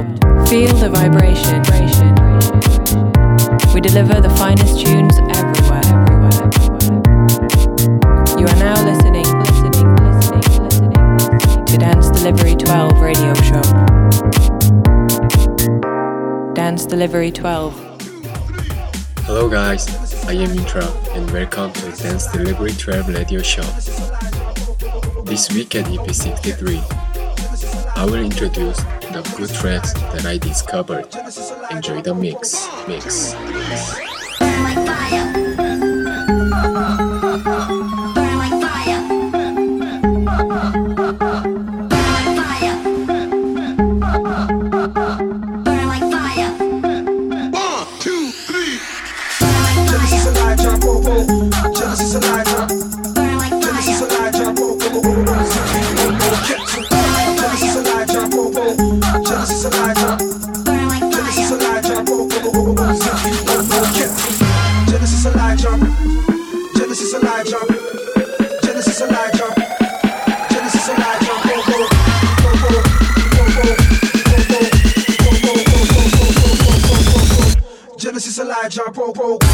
Feel the vibration. We deliver the finest tunes everywhere. You are now listening, listening, listening, listening to Dance Delivery 12 radio show. Dance Delivery 12. Hello guys, I am Yunterra and welcome to Dance Delivery 12 radio show. This week at EP63, I will introduce good tracks that I discovered. Enjoy the mix. Mix. Genesis Pro Pro.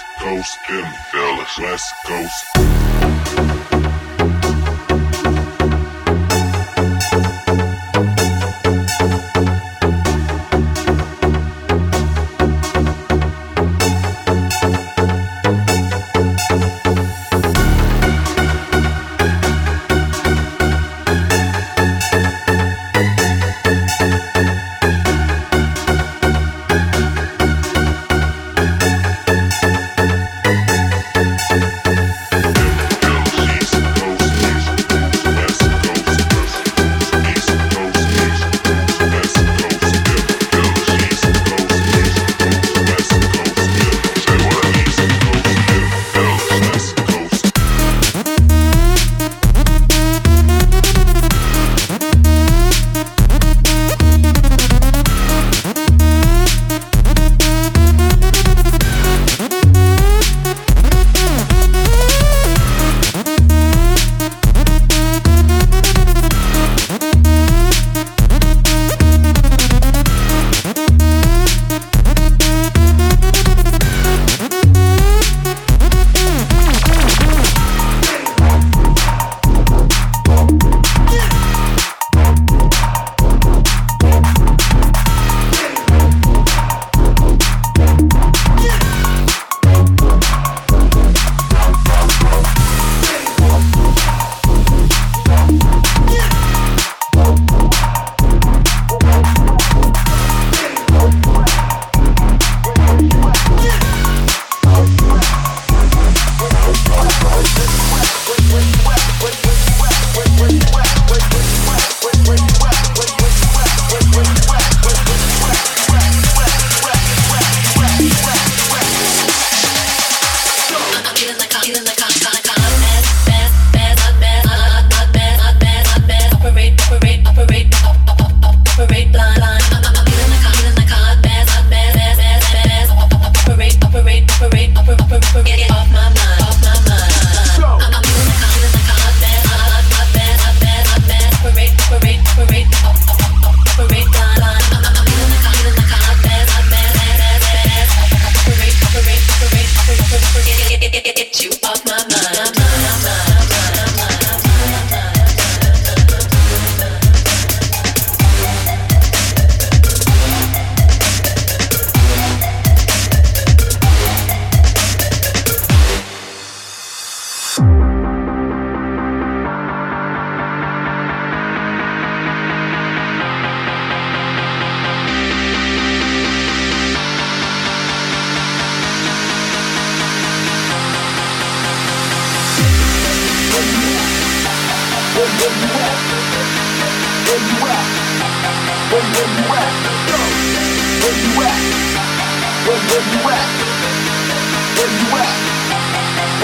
What? East Coast, Philly killers. West Coast.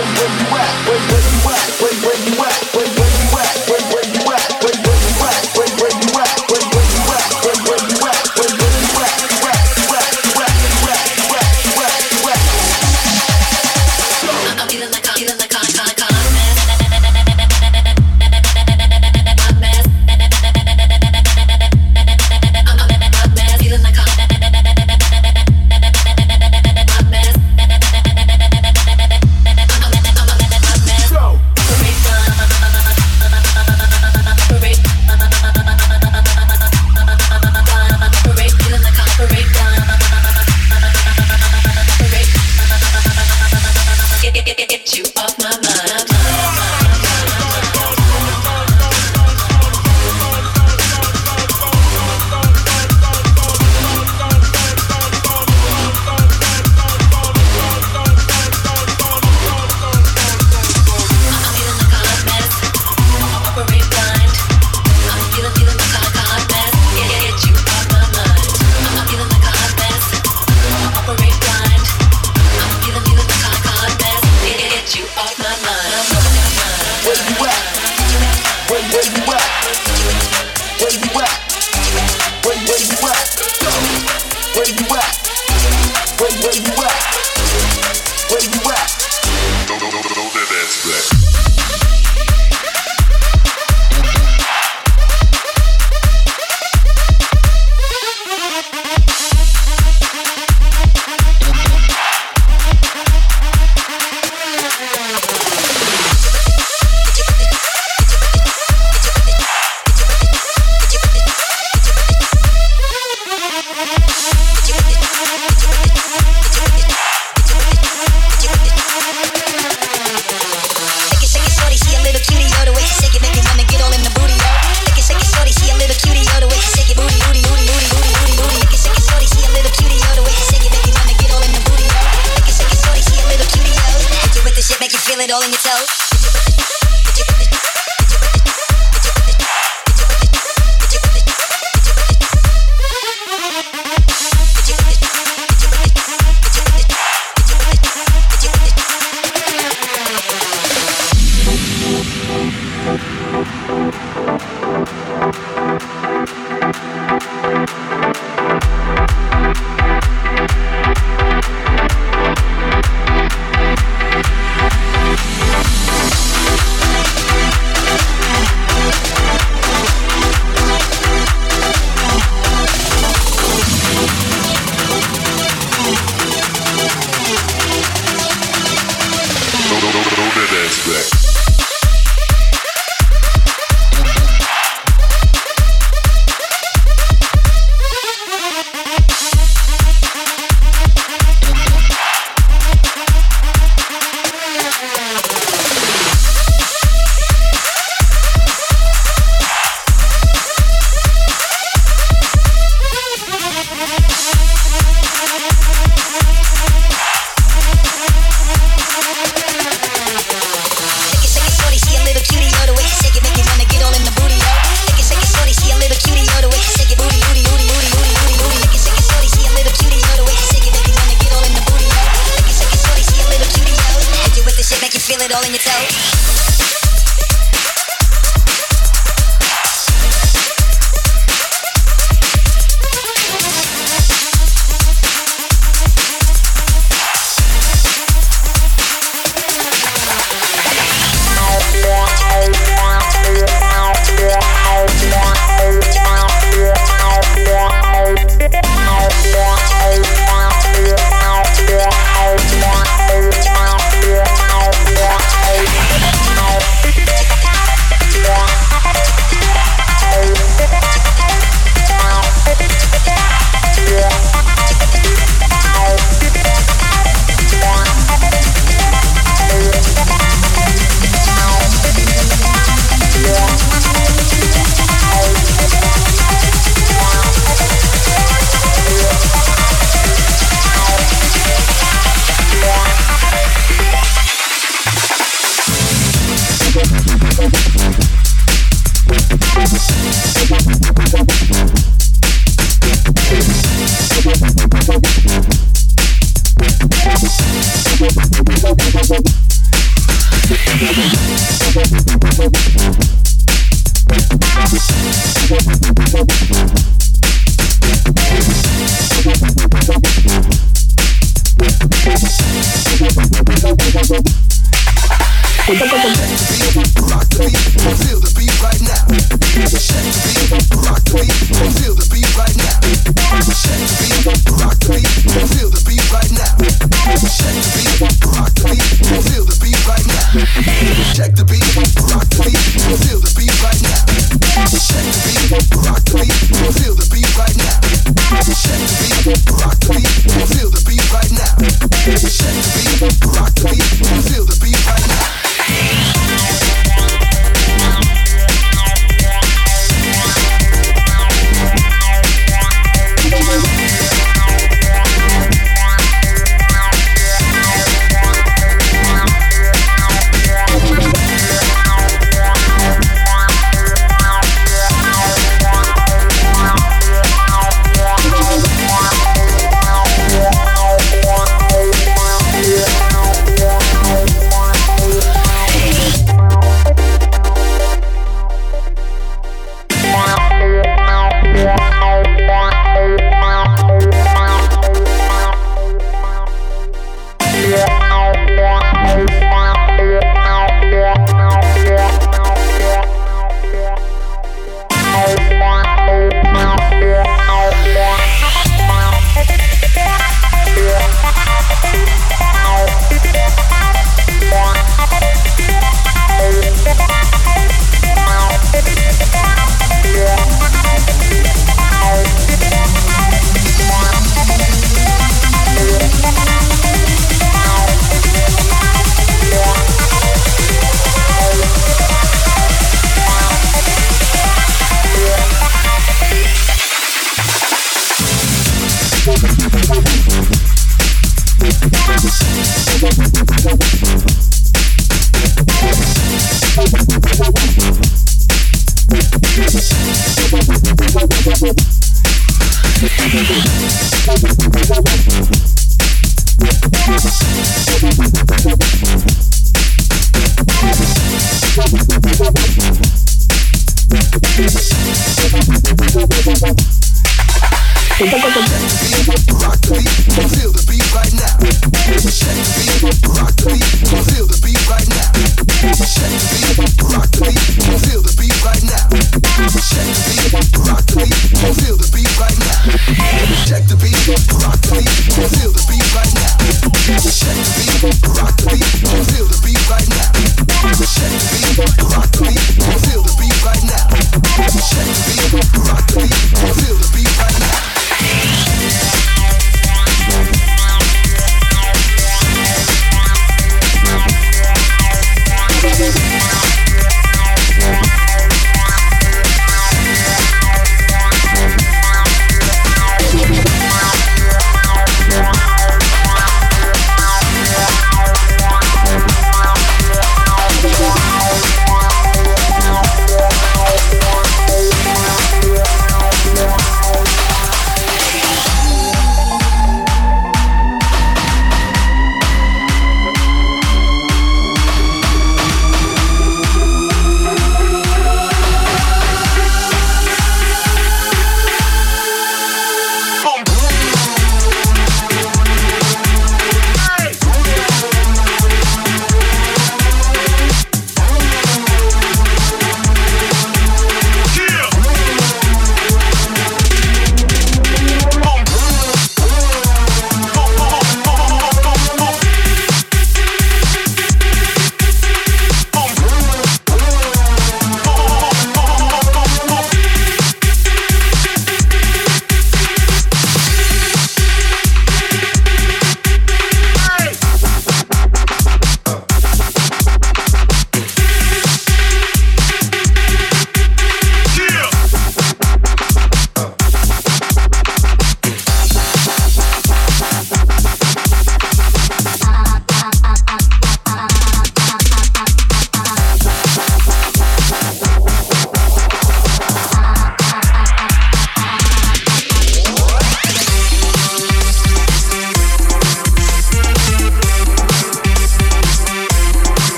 Go.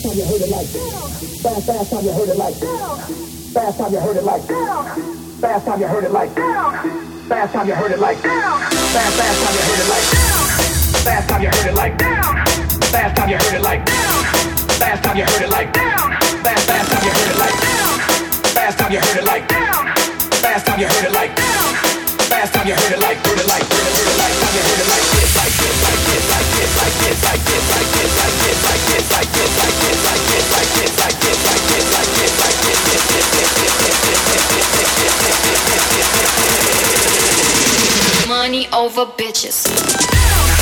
Time you heard it like fast, fast time you heard it like down fast time you heard it like down fast time you heard it like down fast time you heard it like down fast fast time you heard it like down fast time you heard it like down fast time you heard it like down fast time you heard it like down fast fast time you heard it like down fast time you heard it like down fast time you heard it like Money over bitches.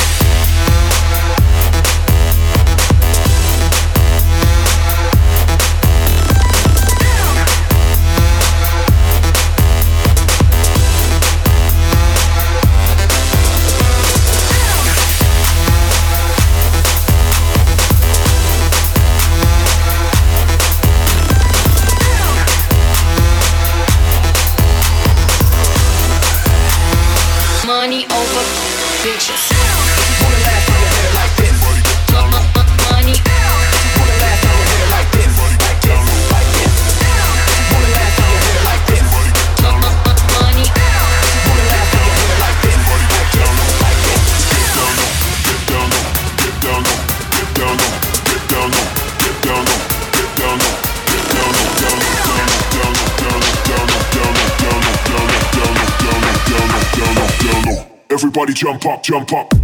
Everybody jump up, jump up.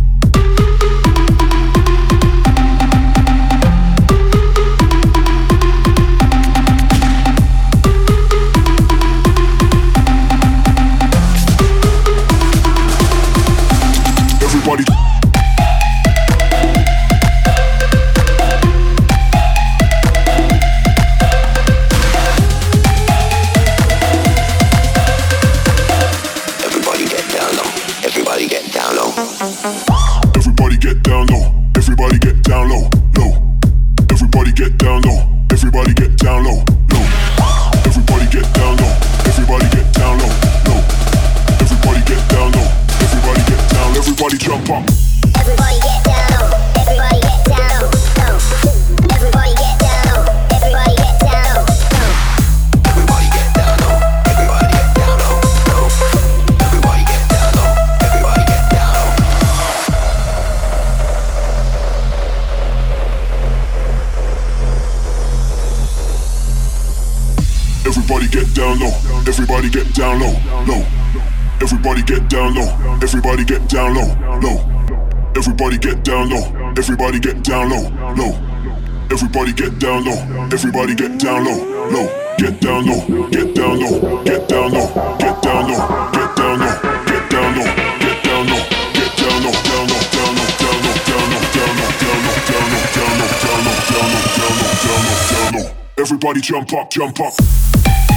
Everybody get down low. Everybody get down low. Low. Everybody get down low. Everybody get down low. Low. Everybody get down low. Everybody get down low. Low. Everybody get down low. Everybody get down low. Low. Get down low. Get down low. Get down low. Get down low. Get down low. Get down low. Get down low. Get down low. Down low. Down low. Down low. Down low. Down low. Down low. Down low. Down low. Down low. Down low. Down low. Down low. Everybody jump up. Jump up.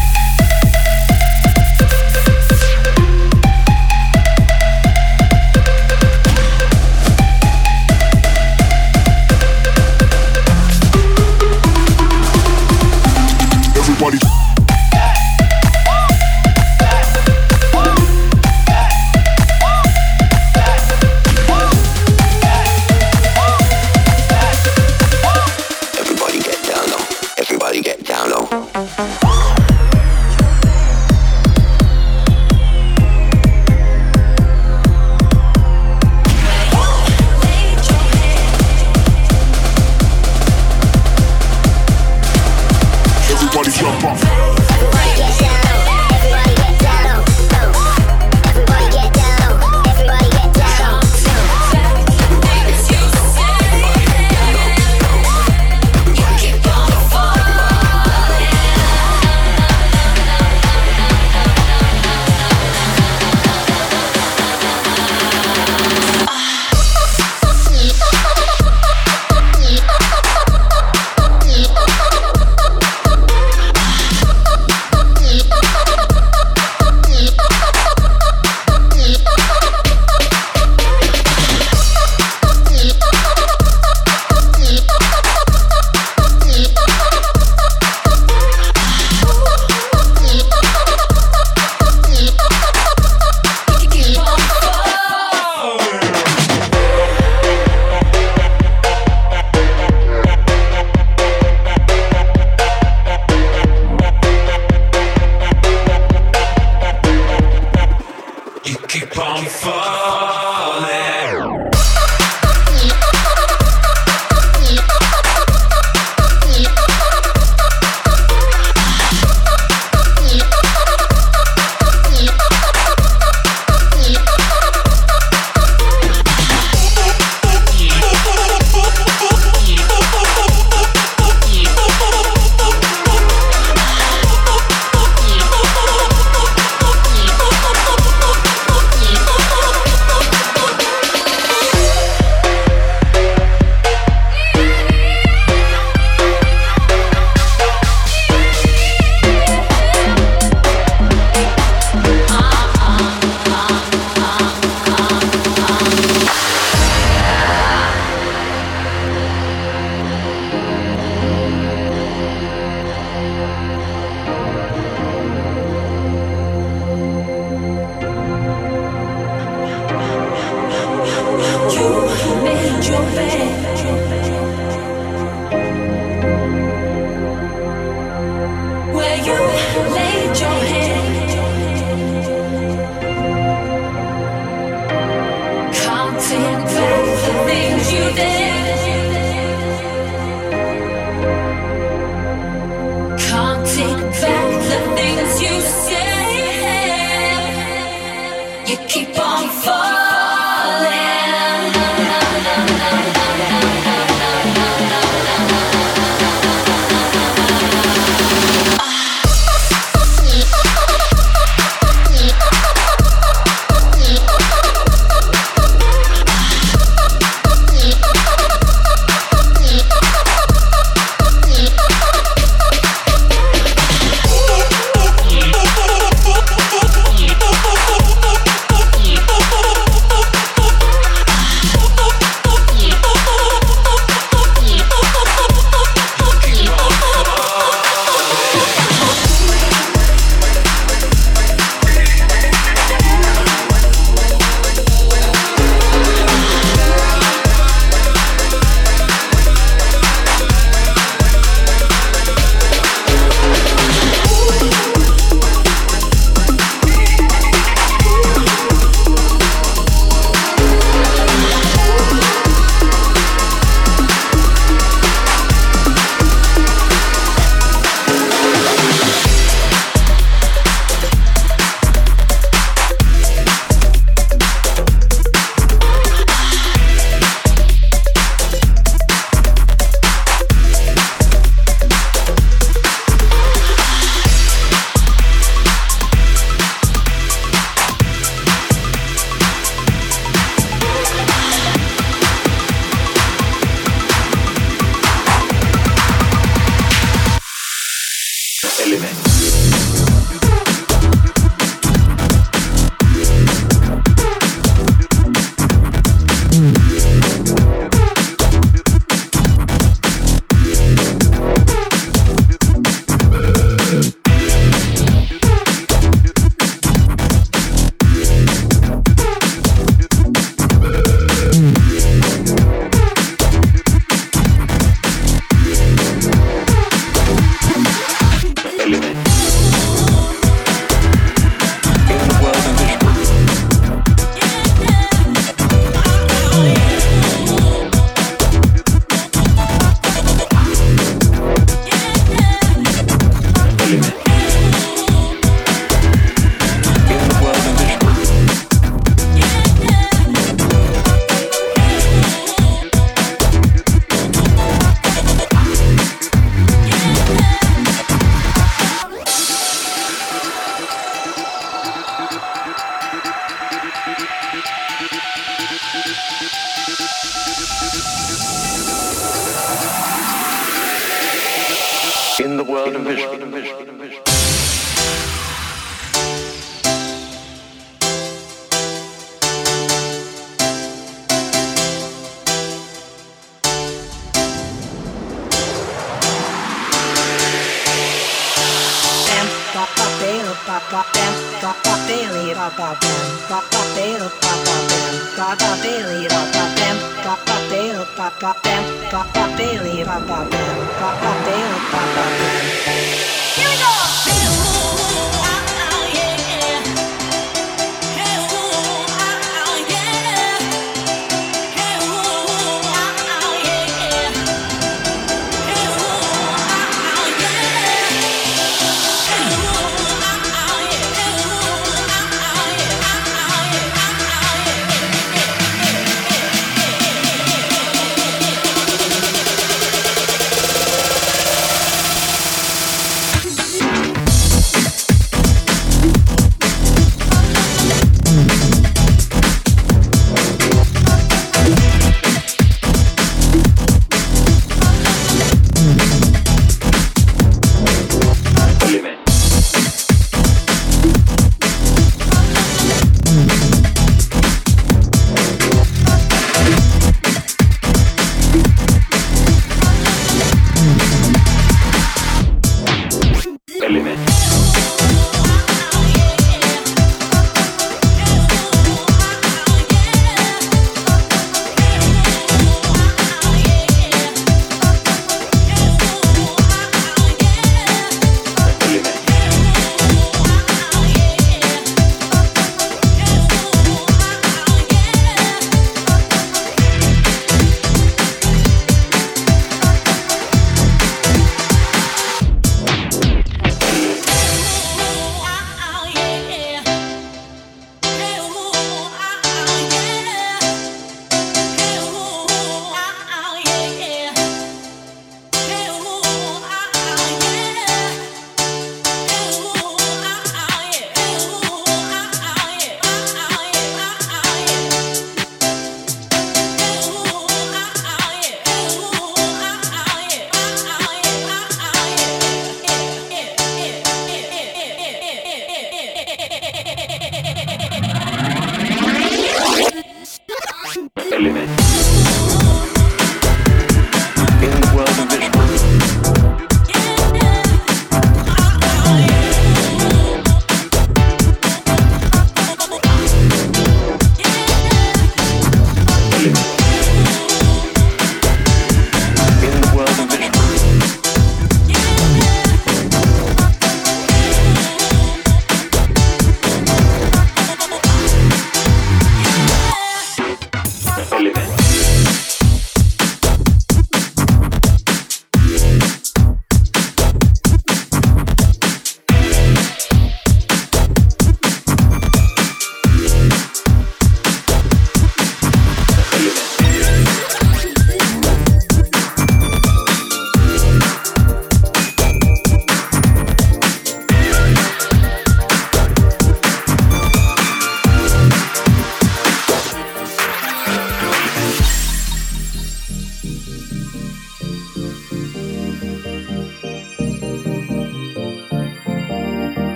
papapá, papapé, papapé.